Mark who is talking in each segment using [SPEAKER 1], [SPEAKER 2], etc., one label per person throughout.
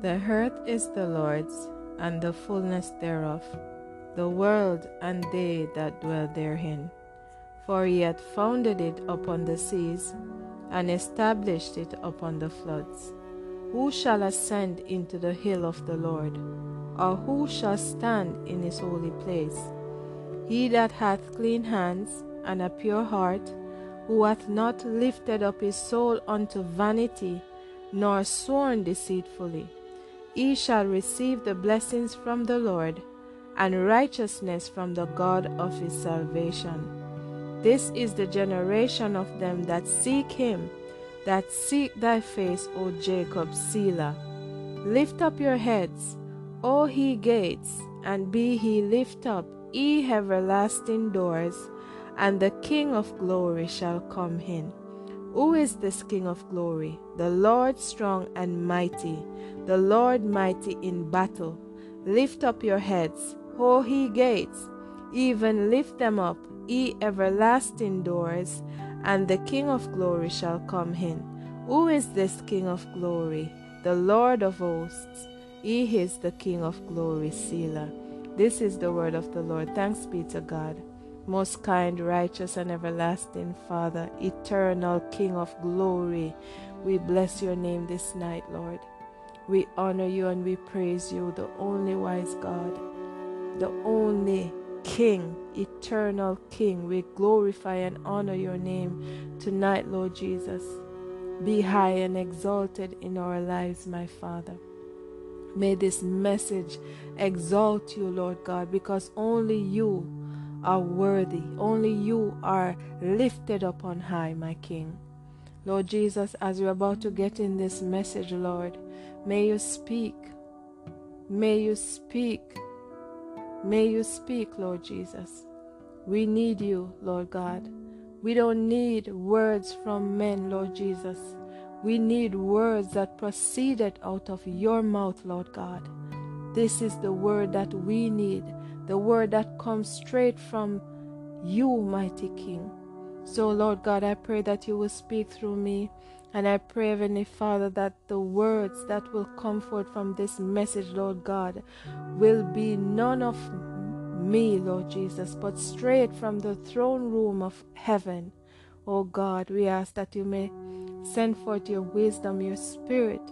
[SPEAKER 1] The earth is the Lord's, and the fullness thereof, the world and they that dwell therein. For he hath founded it upon the seas, and established it upon the floods. Who shall ascend into the hill of the Lord? Or who shall stand in his holy place? He that hath clean hands and a pure heart, who hath not lifted up his soul unto vanity, nor sworn deceitfully, he shall receive the blessings from the Lord, and righteousness from the God of his salvation. This is the generation of them that seek him, that seek thy face, O Jacob, Selah. Lift up your heads, O ye gates, and be ye lift up, ye everlasting doors, and the King of glory shall come in. Who is this King of glory? The Lord strong and mighty, the Lord mighty in battle. Lift up your heads, O ye gates, even lift them up, ye everlasting doors, and the King of glory shall come in. Who is this King of glory? The Lord of hosts. He is the King of glory, Selah. This is the word of the Lord. Thanks be to God. Most kind, righteous, and everlasting Father, eternal King of glory, we bless your name this night, Lord. We honor you and we praise you, the only wise God, the only King, eternal King. We glorify and honor your name tonight, Lord Jesus. Be high and exalted in our lives, my Father. May this message exalt you, Lord God, because only you are worthy. Only you are lifted up on high, my King. Lord Jesus, as we're about to get in this message, Lord, may you speak. May you speak. May you speak, Lord Jesus. We need you, Lord God. We don't need words from men, Lord Jesus. We need words that proceeded out of your mouth, Lord God. This is the word that we need the word that comes straight from you, mighty King. So, Lord God, I pray that you will speak through me. And I pray, Heavenly Father, that the words that will come forth from this message, Lord God, will be none of me, Lord Jesus, but straight from the throne room of heaven. Oh God, we ask that you may send forth your wisdom, your spirit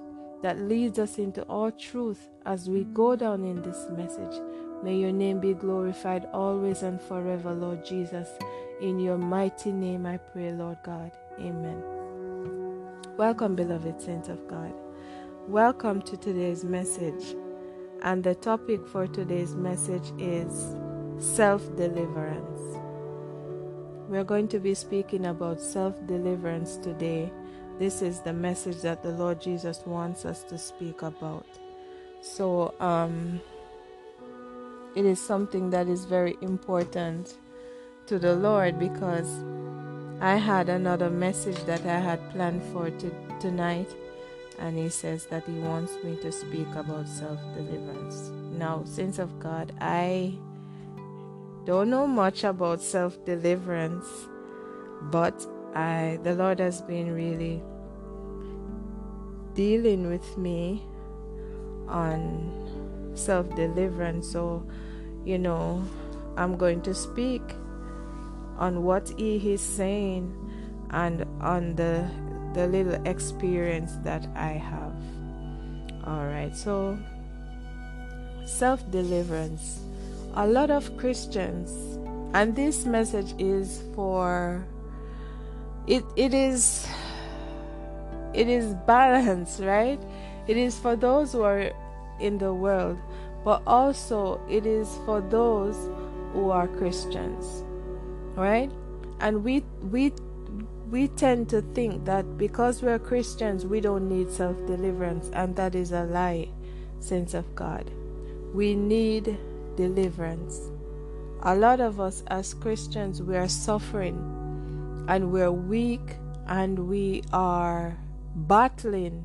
[SPEAKER 1] that leads us into all truth as we go down in this message. May your name be glorified always and forever, Lord Jesus. In your mighty name I pray, Lord God. Amen. Welcome, beloved saints of God. Welcome to today's message. And the topic for today's message is self deliverance. We're going to be speaking about self deliverance today. This is the message that the Lord Jesus wants us to speak about. So, um, it is something that is very important to the Lord because I had another message that I had planned for to, tonight, and He says that He wants me to speak about self deliverance. Now, Saints of God, I don't know much about self deliverance, but I the Lord has been really dealing with me on self deliverance. So you know, I'm going to speak on what he is saying and on the the little experience that I have. All right. So self-deliverance. A lot of Christians and this message is for it it is it is balance, right? It is for those who are in the world but also it is for those who are Christians. Right? And we we we tend to think that because we're Christians we don't need self-deliverance and that is a lie, saints of God. We need deliverance. A lot of us as Christians we are suffering and we're weak and we are battling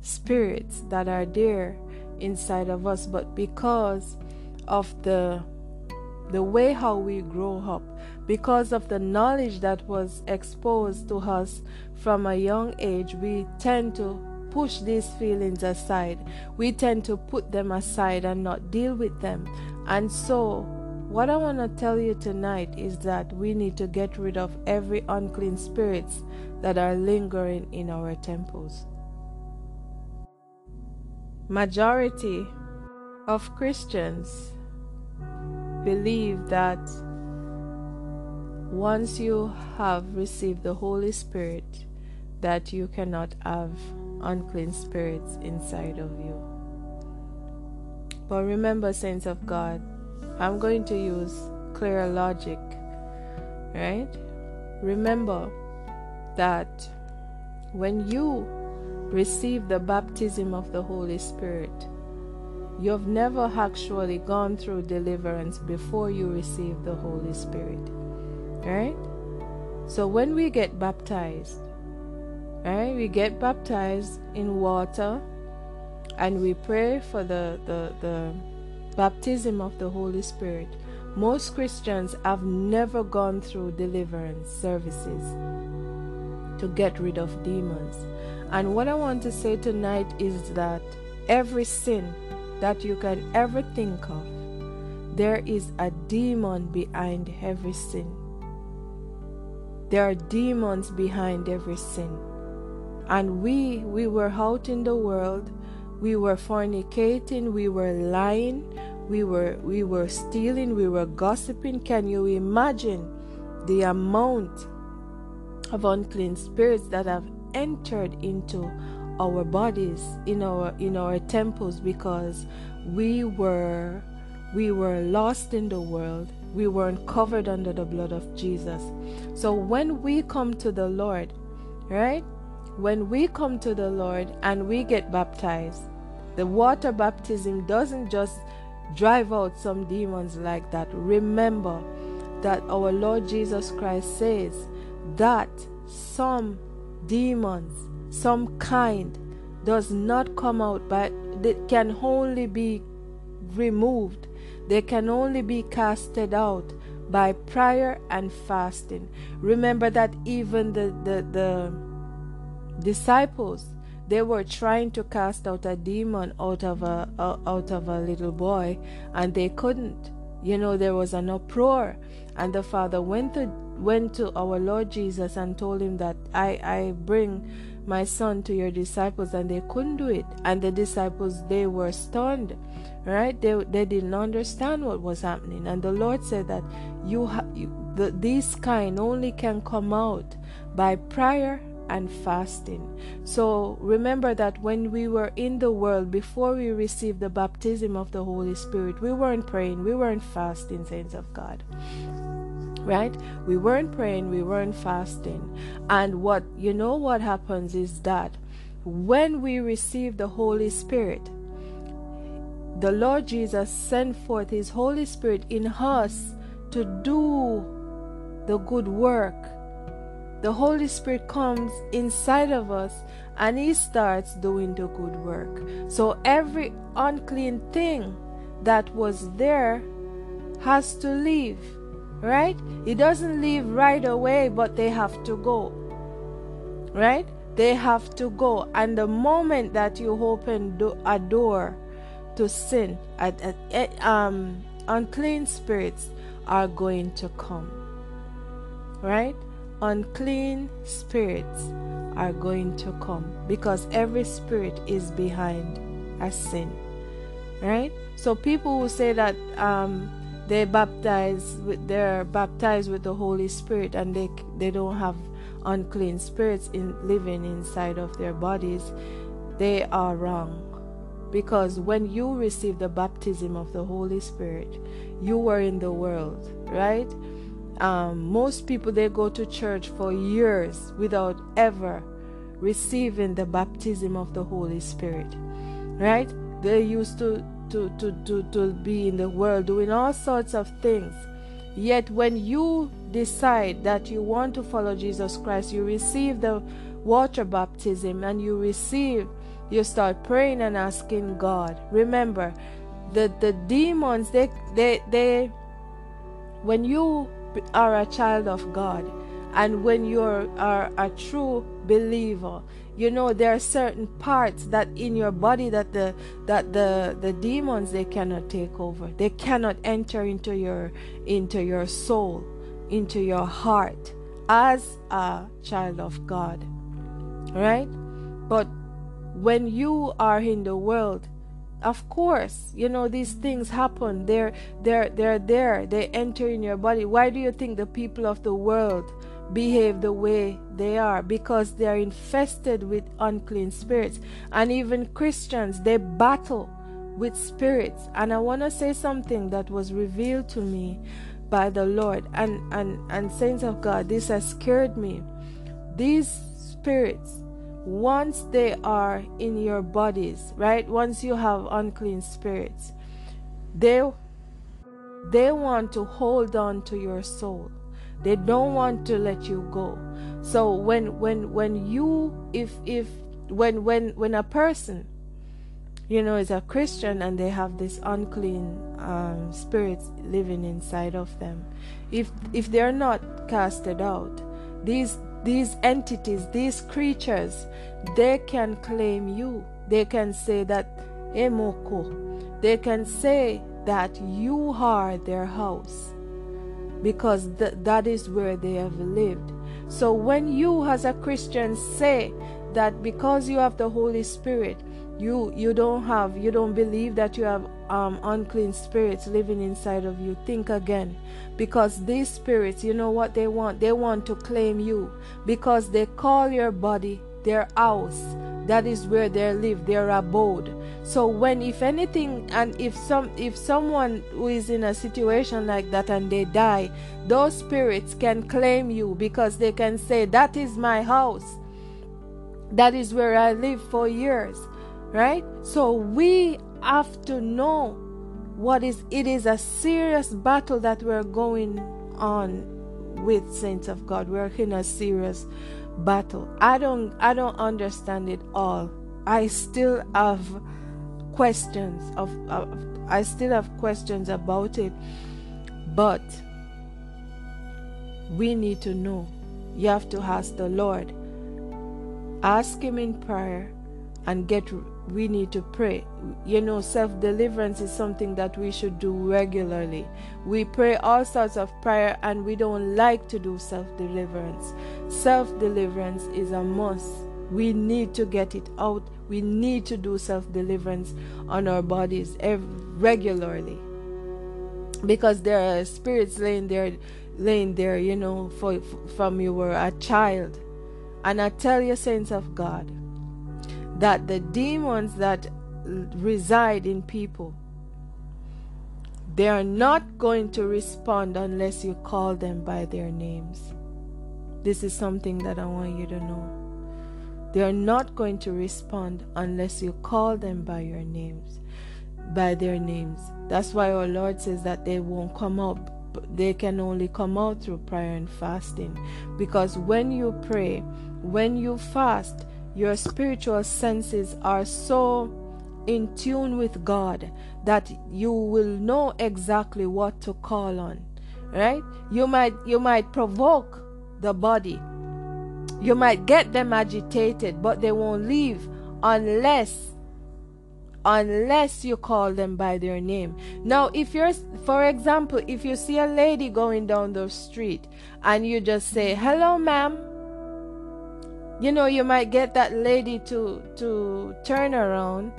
[SPEAKER 1] spirits that are there inside of us, but because of the the way how we grow up, because of the knowledge that was exposed to us from a young age, we tend to push these feelings aside. We tend to put them aside and not deal with them. And so, what I want to tell you tonight is that we need to get rid of every unclean spirits that are lingering in our temples. Majority of Christians believe that once you have received the Holy Spirit, that you cannot have unclean spirits inside of you. But remember, saints of God, I'm going to use clear logic, right? Remember that when you receive the baptism of the Holy Spirit, you've never actually gone through deliverance before you receive the Holy Spirit. Right? So when we get baptized, right, we get baptized in water and we pray for the, the, the baptism of the Holy Spirit. Most Christians have never gone through deliverance services to get rid of demons. And what I want to say tonight is that every sin that you can ever think of, there is a demon behind every sin. There are demons behind every sin. And we we were out in the world, we were fornicating, we were lying, we were we were stealing, we were gossiping. Can you imagine the amount of unclean spirits that have entered into our bodies in our in our temples because we were we were lost in the world. We weren't covered under the blood of Jesus. So when we come to the Lord right? When we come to the Lord and we get baptized the water baptism doesn't just drive out some demons like that. Remember that our Lord Jesus Christ says that some demons, some kind, does not come out, but they can only be removed. They can only be casted out by prayer and fasting. Remember that even the, the, the disciples they were trying to cast out a demon out of a out of a little boy and they couldn't you know there was an uproar and the father went to went to our Lord Jesus and told him that I, I bring my son to your disciples and they couldn't do it. And the disciples they were stunned right? They, they didn't understand what was happening. And the lord said that you, ha- you the, this kind only can come out by prayer and fasting. So remember that when we were in the world before we received the baptism of the holy spirit we weren't praying we weren't fasting saints of god right? We weren't praying we weren't fasting. And what you know what happens is that when we receive the holy spirit the lord jesus sent forth his holy spirit in us to do the good work. The holy spirit comes inside of us and he starts doing the good work. So every unclean thing that was there has to leave right? It doesn't leave right away, but they have to go, right? They have to go. And the moment that you open do- a door to sin, at, at, um, unclean spirits are going to come, right? Unclean spirits are going to come because every spirit is behind a sin, right? So people who say that um, they baptize with they're baptized with the Holy Spirit and they they don't have unclean spirits in living inside of their bodies, they are wrong. Because when you receive the baptism of the Holy Spirit, you were in the world, right? Um, most people they go to church for years without ever receiving the baptism of the Holy Spirit, right? They used to to, to, to, to be in the world doing all sorts of things. Yet, when you decide that you want to follow Jesus Christ, you receive the water baptism and you receive, you start praying and asking God. Remember, the, the demons, they, they, they, when you are a child of God And when you're are a true believer, you know there are certain parts that in your body that the that the the demons they cannot take over. They cannot enter into your into your soul, into your heart as a child of God. Right? But when you are in the world, of course, you know these things happen. They're they're they're there. They enter in your body. Why do you think the people of the world behave the way they are? Because they are infested with unclean spirits. And even Christians, they battle with spirits. And I want to say something that was revealed to me by the Lord and and and saints of God. This has scared me. These spirits once they are in your bodies, right? Once you have unclean spirits, they they want to hold on to your soul. They don't want to let you go. So when when when you if if when when when a person you know is a Christian and they have this unclean um, spirits living inside of them, if if they're not casted out, these these entities, these creatures, they can claim you. They can say that Emoko. They can say that you are their house because th- that is where they have lived. So when you as a Christian say that because you have the Holy Spirit, you you don't have you don't believe that you have um, unclean spirits living inside of you think again. Because these spirits you know what they want? They want to claim you. Because they call your body their house. That is where they live their abode. So when if anything and if some if someone who is in a situation like that and they die those spirits can claim you because they can say that is my house. That is where i live for years. Right? So we have to know what is it is a serious battle that we're going on with saints of god. We're in a serious battle. I don't i don't understand it all. I still have questions of, of i still have questions about it. But we need to know. You have to ask the lord. Ask him in prayer and get we need to pray. You know, self deliverance is something that we should do regularly. We pray all sorts of prayer and we don't like to do self deliverance. Self deliverance is a must. We need to get it out. We need to do self deliverance on our bodies regularly. Because there are spirits laying there, laying there, you know, for, from you were a child. And I tell you, saints of God, that the demons that reside in people they are not going to respond unless you call them by their names. This is something that I want you to know. They are not going to respond unless you call them by your names, by their names. That's why our Lord says that they won't come out. They can only come out through prayer and fasting. Because when you pray, when you fast, your spiritual senses are so in tune with God that you will know exactly what to call on right? You might you might provoke the body. You might get them agitated but they won't leave unless unless you call them by their name. Now if you're for example if you see a lady going down the street and you just say hello ma'am you know you might get that lady to to turn around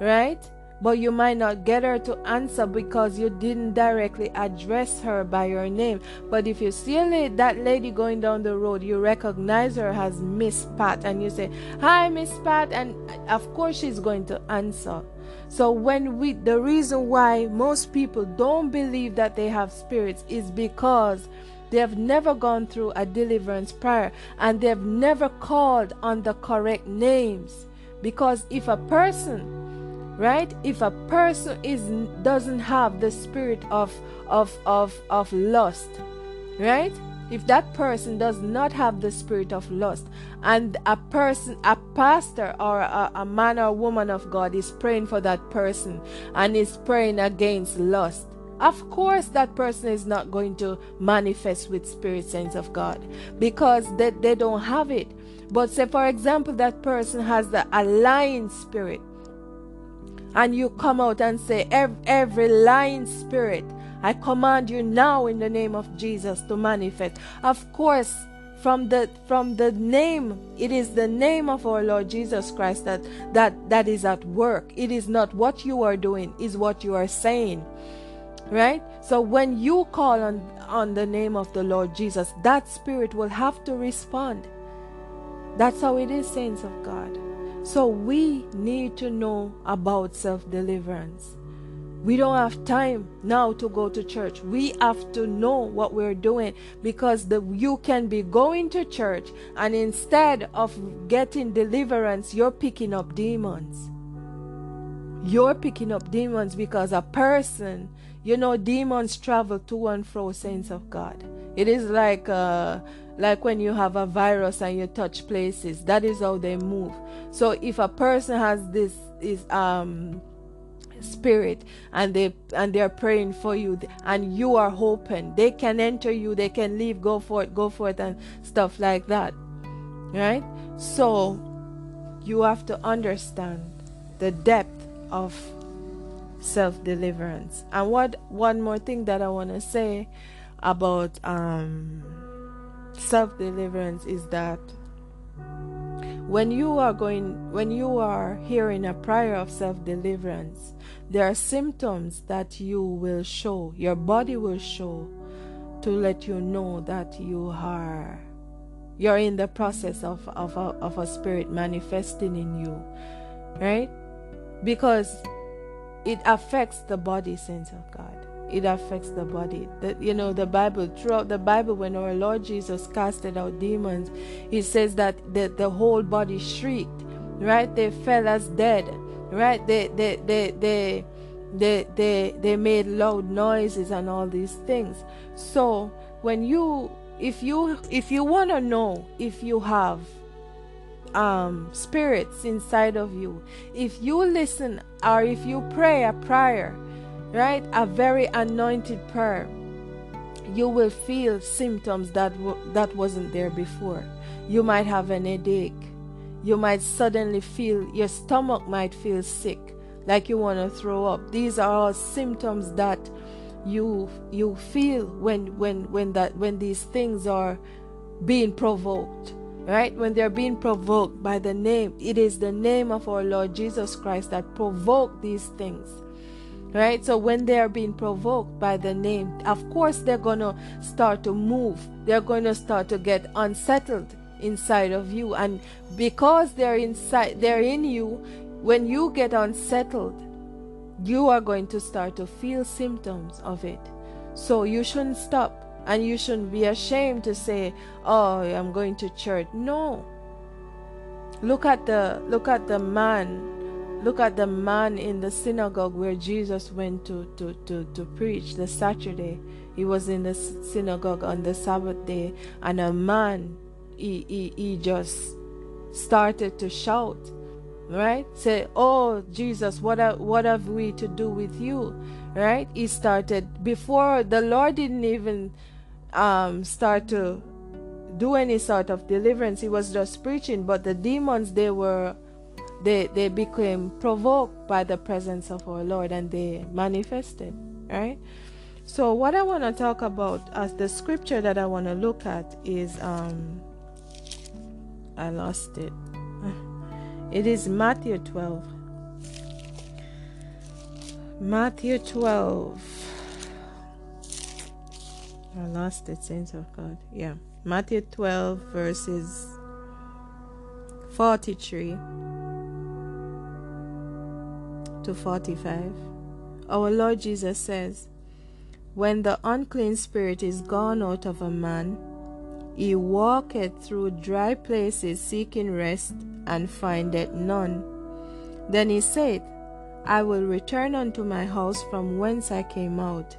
[SPEAKER 1] right but you might not get her to answer because you didn't directly address her by your name. But if you see that lady going down the road, you recognize her as Miss Pat, and you say, "Hi, Miss Pat," and uh, of course she's going to answer. So when we, the reason why most people don't believe that they have spirits is because they have never gone through a deliverance prayer and they have never called on the correct names. Because if a person, right, if a person is doesn't have the spirit of of of of lust, right? If that person does not have the spirit of lust, and a person, a pastor or a, a man or woman of God is praying for that person and is praying against lust, of course that person is not going to manifest with spirit sense of God because they, they don't have it. But say for example that person has the aligned spirit and you come out and say every, every lying spirit I command you now in the name of Jesus to manifest. Of course, from the from the name it is the name of our lord jesus christ that that that is at work it is not what you are doing is what you are saying right so when you call on on the name of the lord jesus that spirit will have to respond that's how it is saints of god so we need to know about self deliverance we don't have time now to go to church. We have to know what we're doing because the, you can be going to church and instead of getting deliverance, you're picking up demons. You're picking up demons because a person, you know, demons travel to and fro, saints of God. It is like uh, like when you have a virus and you touch places. That is how they move. So if a person has this is um spirit and they and they're praying for you and you are hoping they can enter you they can leave go for it go for it and stuff like that right so you have to understand the depth of self deliverance and what one more thing that i want to say about um self deliverance is that when you are going when you are hearing a prayer of self deliverance there are symptoms that you will show, your body will show to let you know that you are you're in the process of, of, a, of a spirit manifesting in you. Right? Because it affects the body sense of God. It affects the body. That you know the Bible throughout the Bible when our Lord Jesus casted out demons, he says that the, the whole body shrieked, right? They fell as dead right they they they they they they, they made loud noises and all these things so when you if you if you want to know if you have um spirits inside of you. If you listen or if you pray a prayer right a very anointed prayer you will feel symptoms that w- that wasn't there before. You might have an headache. You might suddenly feel your stomach might feel sick, like you want to throw up. These are all symptoms that you you feel when when when that when these things are being provoked right? When they're being provoked by the name it is the name of our lord jesus christ that provoke these things. Right? So when they are being provoked by the name of course they're going to start to move. They're going to start to get unsettled inside of you. And because they're inside they're in you when you get unsettled you are going to start to feel symptoms of it. So you shouldn't stop and you shouldn't be ashamed to say oh i'm going to church. No. Look at the look at the man look at the man in the synagogue where jesus went to to to, to preach the saturday. He was in the synagogue on the sabbath day and a man he, he, he just started to shout right? Say oh jesus what have, what have we to do with you? Right? He started before the lord didn't even um, start to do any sort of deliverance he was just preaching but the demons they were they they became provoked by the presence of our lord and they manifested right so what i want to talk about as the scripture that i want to look at is um I lost it. It is Matthew 12. Matthew 12. I lost it, saints of God. Yeah. Matthew 12, verses 43 to 45. Our Lord Jesus says, When the unclean spirit is gone out of a man, he walketh through dry places seeking rest, and findeth none. Then he said, I will return unto my house from whence I came out.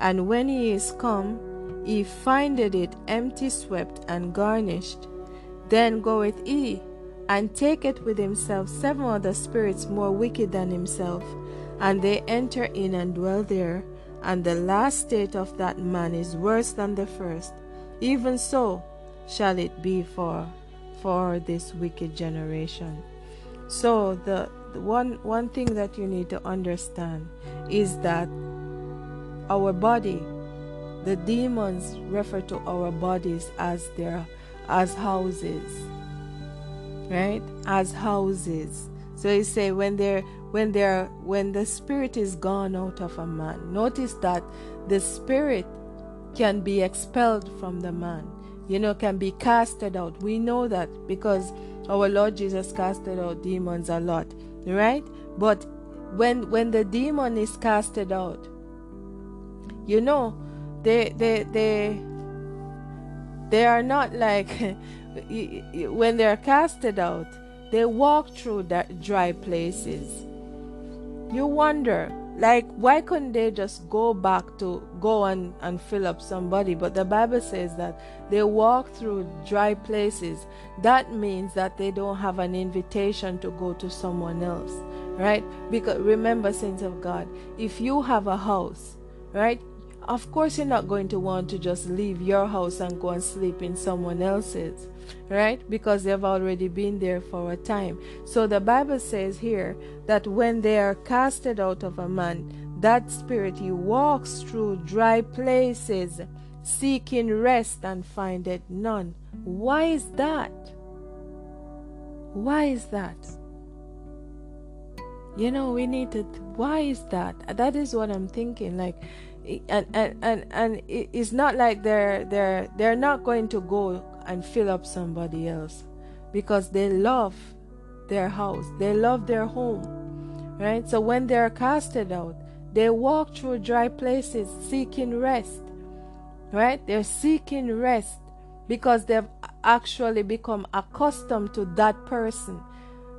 [SPEAKER 1] And when he is come, he findeth it empty, swept, and garnished. Then goeth he, and taketh with himself seven other spirits more wicked than himself, and they enter in and dwell there, and the last state of that man is worse than the first, even so shall it be for for this wicked generation. So the, the one one thing that you need to understand is that our body, the demons refer to our bodies as their as houses. Right? As houses. So he say when they're when they're when the spirit is gone out of a man, notice that the spirit can be expelled from the man you know, can be casted out. We know that because our Lord Jesus casted out demons a lot, right? But when when the demon is casted out, you know, they they they they are not like when they're casted out, they walk through that dry places. You wonder like, why couldn't they just go back to go and, and fill up somebody? But the Bible says that they walk through dry places. That means that they don't have an invitation to go to someone else, right? Because remember, saints of God, if you have a house, right, of course you're not going to want to just leave your house and go and sleep in someone else's right? Because they've already been there for a time. So the Bible says here that when they are casted out of a man, that spirit he walks through dry places, seeking rest and findeth none. Why is that? Why is that? You know, we need to. Why is that? That is what I'm thinking. Like, and and and and it's not like they're they're they're not going to go and fill up somebody else because they love their house, they love their home, right? So when they are casted out, they walk through dry places seeking rest, right? They're seeking rest because they've actually become accustomed to that person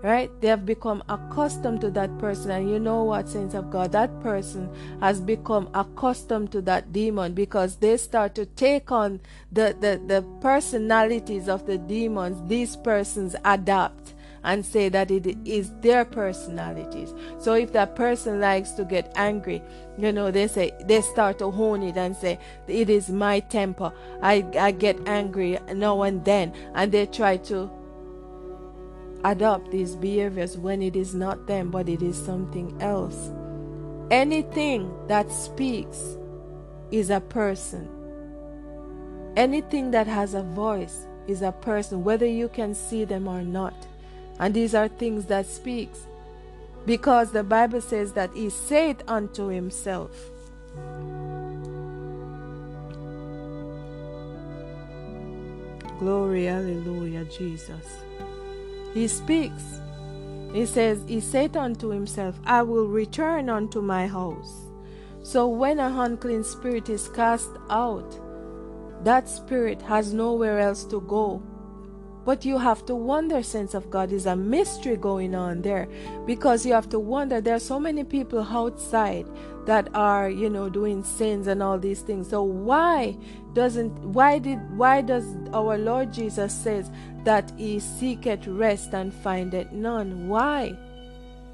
[SPEAKER 1] right? They have become accustomed to that person. And you know what, saints of God, that person has become accustomed to that demon because they start to take on the, the, the personalities of the demons. These persons adapt and say that it is their personalities. So if that person likes to get angry, you know, they say they start to hone it and say it is my temper. I I get angry now and then, and they try to adopt these behaviors when it is not them, but it is something else. Anything that speaks is a person. Anything that has a voice is a person, whether you can see them or not. And these are things that speaks. Because the Bible says that he said unto himself. Glory, hallelujah, Jesus. He speaks. He says, He said unto himself, I will return unto my house. So when an unclean spirit is cast out, that spirit has nowhere else to go. But you have to wonder, sense of God, is a mystery going on there because you have to wonder. There are so many people outside that are, you know, doing sins and all these things. So why doesn't why did why does our Lord Jesus says that he seeketh rest and findeth none. Why?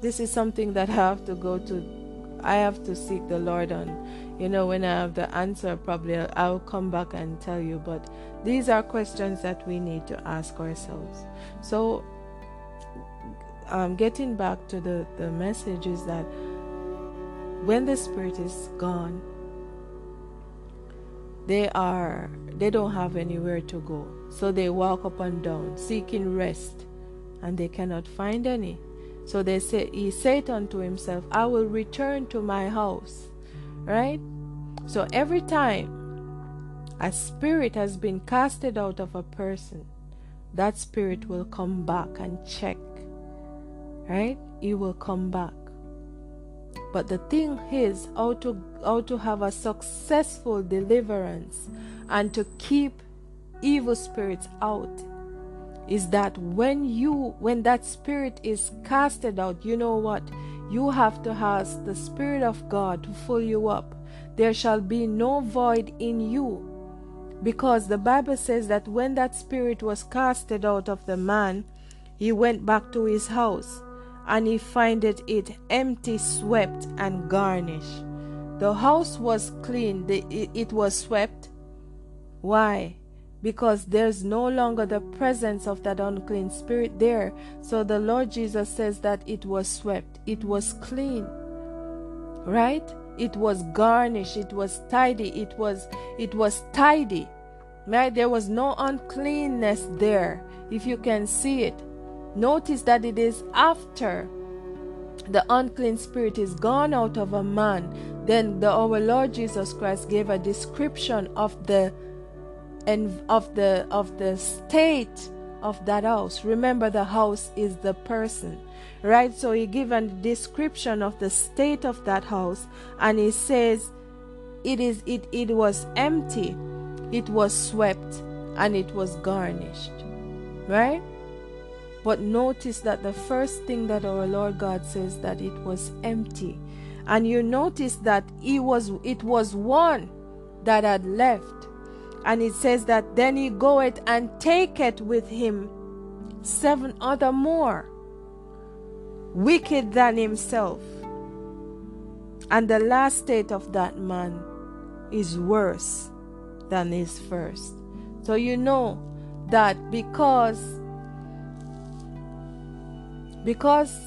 [SPEAKER 1] This is something that I have to go to. I have to seek the Lord on. You know, when I have the answer, probably I'll come back and tell you. But these are questions that we need to ask ourselves. So, um, getting back to the, the message is that when the Spirit is gone, they are they don't have anywhere to go. So they walk up and down seeking rest and they cannot find any. So they say he said unto himself i will return to my house right? So every time a spirit has been casted out of a person that spirit will come back and check right? He will come back but the thing is how to how to have a successful deliverance and to keep evil spirits out is that when you when that spirit is casted out you know what? You have to ask the spirit of god to fill you up. There shall be no void in you. Because the bible says that when that spirit was casted out of the man he went back to his house and he findeth it empty, swept, and garnished. The house was clean, the, it, it was swept. Why? Because there's no longer the presence of that unclean spirit there. So the Lord Jesus says that it was swept, it was clean. Right? It was garnished, it was tidy, it was it was tidy. Right? There was no uncleanness there, if you can see it. Notice that it is after the unclean spirit is gone out of a man, then the, our Lord Jesus Christ gave a description of the and of the of the state of that house. Remember, the house is the person, right? So he given a description of the state of that house, and he says, "It is it it was empty, it was swept, and it was garnished." Right? But notice that the first thing that our Lord God says that it was empty. And you notice that he was it was one that had left. And it says that then he goeth and taketh with him seven other more, wicked than himself. And the last state of that man is worse than his first. So you know that because because,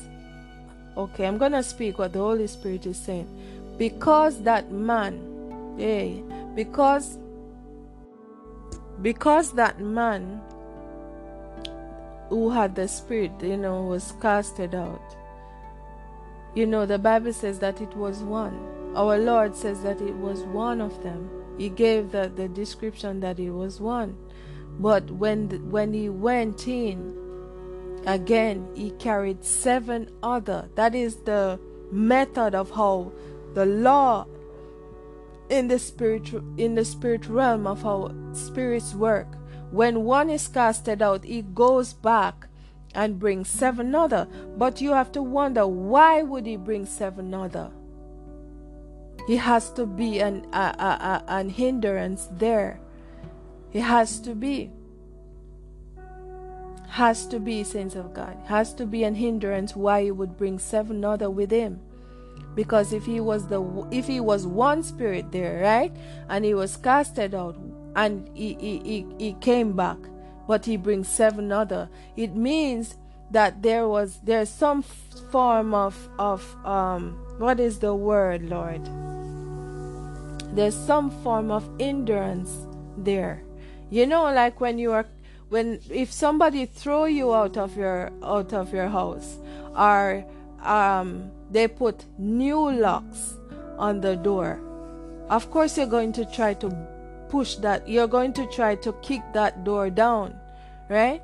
[SPEAKER 1] okay, I'm to speak what the Holy Spirit is saying. Because that man, yeah, because because that man who had the spirit, you know, was casted out. You know, the Bible says that it was one. Our Lord says that it was one of them. He gave the, the description that it was one. But when when he went in, Again, he carried seven other. That is the method of how the law in the spirit in the spirit realm of how spirits work. When one is casted out, he goes back and brings seven other. But you have to wonder why would he bring seven other? He has to be an an hindrance there. He has to be has to be saints of God, has to be an hindrance why he would bring seven other with him. Because if he was the if he was one spirit there, right, and he was casted out and he, he, he, he came back, but he brings seven other, it means that there was there's some form of of um what is the word, Lord? There's some form of endurance there. You know, like when you are when if somebody throw you out of your out of your house or um, they put new locks on the door. Of course you're going to try to push that you're going to try to kick that door down right?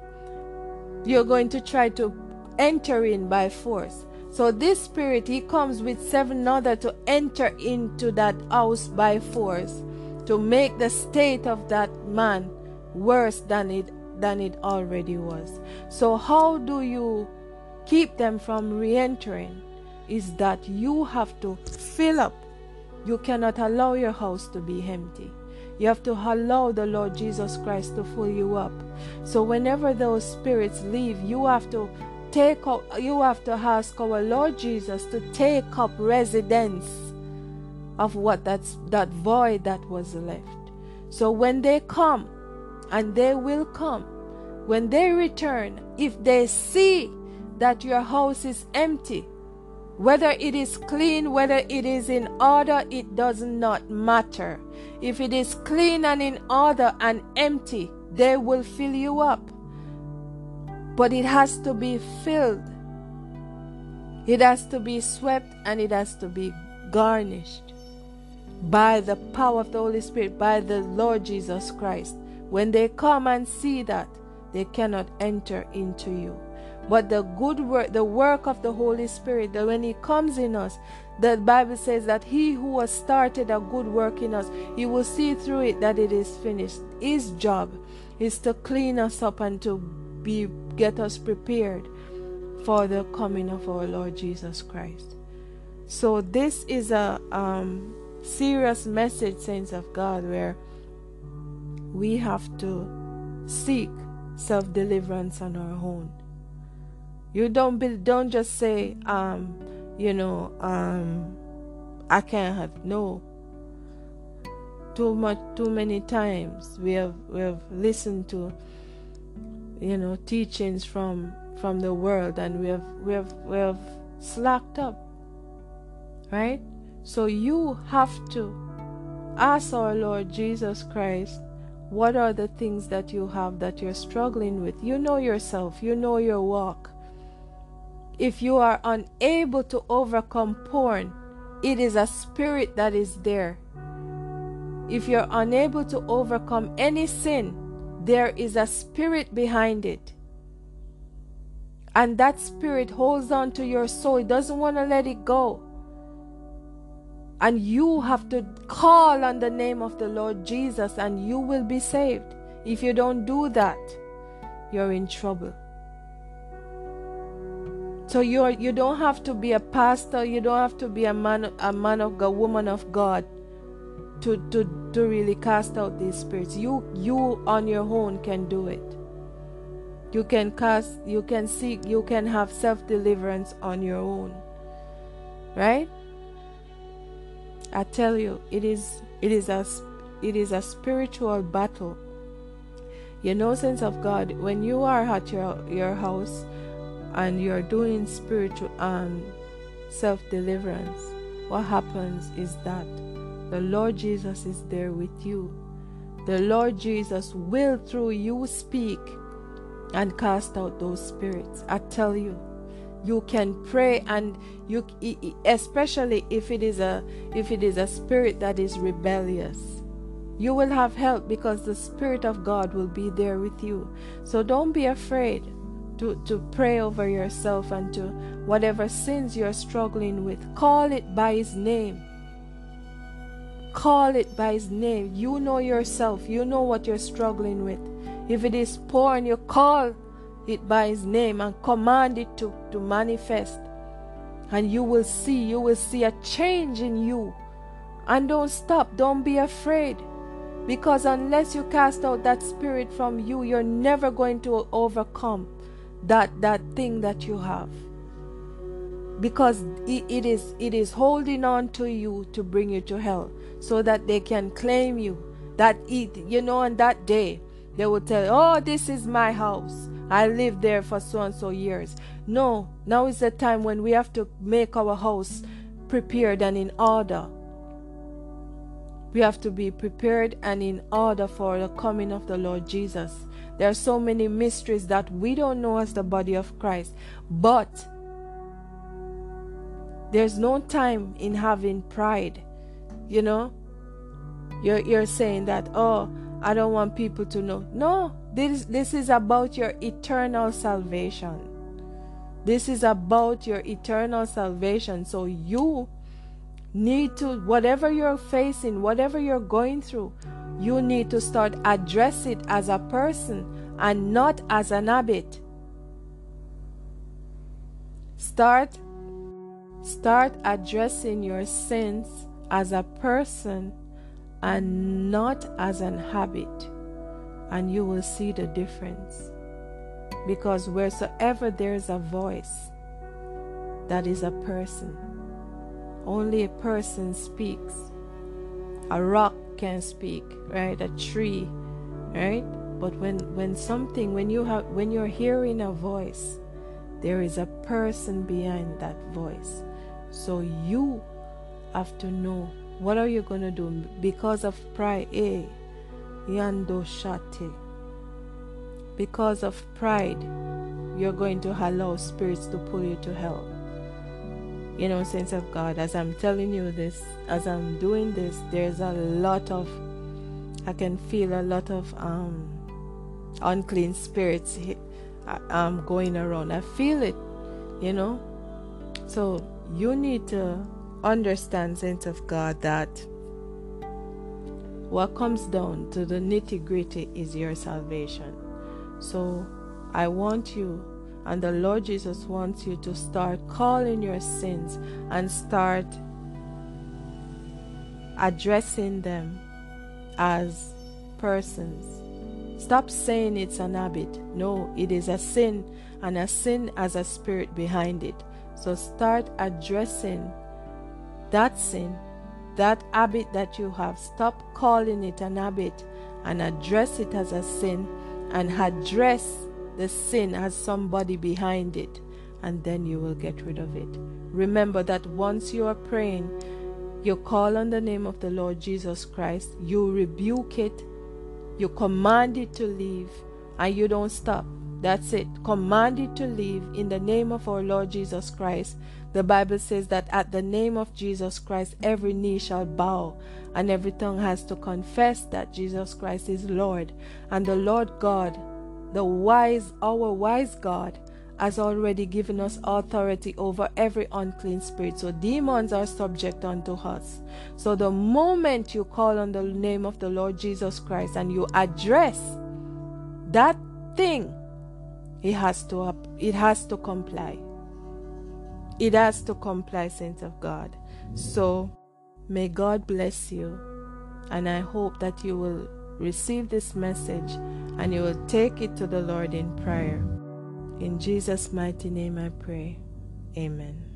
[SPEAKER 1] You're going to try to enter in by force. So this spirit he comes with seven other to enter into that house by force to make the state of that man worse than it than it already was. So, how do you keep them from re entering? Is that you have to fill up. You cannot allow your house to be empty. You have to allow the Lord Jesus Christ to fill you up. So, whenever those spirits leave, you have to take up, you have to ask our Lord Jesus to take up residence of what that's that void that was left. So when they come, and they will come. When they return, if they see that your house is empty, whether it is clean, whether it is in order, it does not matter. If it is clean and in order and empty, they will fill you up. But it has to be filled. It has to be swept and it has to be garnished by the power of the Holy Spirit, by the Lord Jesus Christ. When they come and see that, they cannot enter into you. But the good work, the work of the Holy Spirit, that when He comes in us, the Bible says that He who has started a good work in us, He will see through it that it is finished. His job is to clean us up and to be get us prepared for the coming of our Lord Jesus Christ. So this is a um, serious message, saints of God, where we have to seek self deliverance on our own. You don't be, don't just say, um, you know, um, I can't have no. Too much, too many times we have we have listened to, you know, teachings from from the world, and we have we have we have slacked up. Right. So you have to ask our Lord Jesus Christ what are the things that you have that you're struggling with? You know yourself, you know your walk. If you are unable to overcome porn, it is a spirit that is there. If you're unable to overcome any sin, there is a spirit behind it. And that spirit holds on to your soul, it doesn't want to let it go. And you have to call on the name of the Lord Jesus and you will be saved. If you don't do that, you're in trouble. So you're you don't have to be a pastor, you don't have to be a man a man of God, woman of God to, to, to really cast out these spirits. You you on your own can do it. You can cast you can seek you can have self deliverance on your own. Right? I tell you, it is it is a it is a spiritual battle. You know, sense of God, when you are at your your house and you're doing spiritual um self deliverance, what happens is that the Lord Jesus is there with you. The Lord Jesus will through you speak and cast out those spirits. I tell you, you can pray and you especially if it is a if it is a spirit that is rebellious. You will have help because the spirit of god will be there with you. So don't be afraid to, to pray over yourself and to whatever sins you're struggling with. Call it by his name. Call it by his name. You know yourself. You know what you're struggling with. If it is porn you call it by his name and command it to, to manifest. And you will see, you will see a change in you. And don't stop, don't be afraid. Because unless you cast out that spirit from you, you're never going to overcome that, that thing that you have. Because it, it is it is holding on to you to bring you to hell so that they can claim you. That it you know on that day they will tell, Oh, this is my house. I lived there for so and so years. No, now is the time when we have to make our house prepared and in order. We have to be prepared and in order for the coming of the Lord Jesus. There are so many mysteries that we don't know as the body of Christ, but there's no time in having pride. You know, you're, you're saying that, oh, I don't want people to know. No, this, this is about your eternal salvation. This is about your eternal salvation. So you need to, whatever you're facing, whatever you're going through, you need to start address it as a person and not as an habit. Start start addressing your sins as a person and not as an habit and you will see the difference. Because wheresoever there is a voice, that is a person. Only a person speaks. A rock can speak, right? A tree, right? But when when something when you have when you're hearing a voice, there is a person behind that voice. So you have to know what are you going to do because of pride. Eh? Yando Shate. Because of pride, you're going to allow spirits to pull you to hell. You know, sense of God, as I'm telling you this, as I'm doing this, there's a lot of, I can feel a lot of um, unclean spirits um, going around. I feel it, you know. So you need to understand, sense of God, that what comes down to the nitty gritty is your salvation. So I want you, and the Lord Jesus wants you to start calling your sins and start addressing them as persons. Stop saying it's an habit. No, it is a sin, and a sin has a spirit behind it. So start addressing that sin that habit that you have, stop calling it an habit and address it as a sin and address the sin as somebody behind it, and then you will get rid of it. Remember that once you are praying, you call on the name of the Lord Jesus Christ, you rebuke it, you command it to leave, and you don't stop. That's it. Command it to leave in the name of our Lord Jesus Christ. The Bible says that at the name of Jesus Christ, every knee shall bow and every tongue has to confess that Jesus Christ is Lord. And the Lord God, the wise, our wise God, has already given us authority over every unclean spirit. So demons are subject unto us. So the moment you call on the name of the Lord Jesus Christ and you address that thing, it has to it has to comply. It has to comply, saints of God. So may God bless you. And I hope that you will receive this message and you will take it to the Lord in prayer. In Jesus' mighty name I pray. Amen.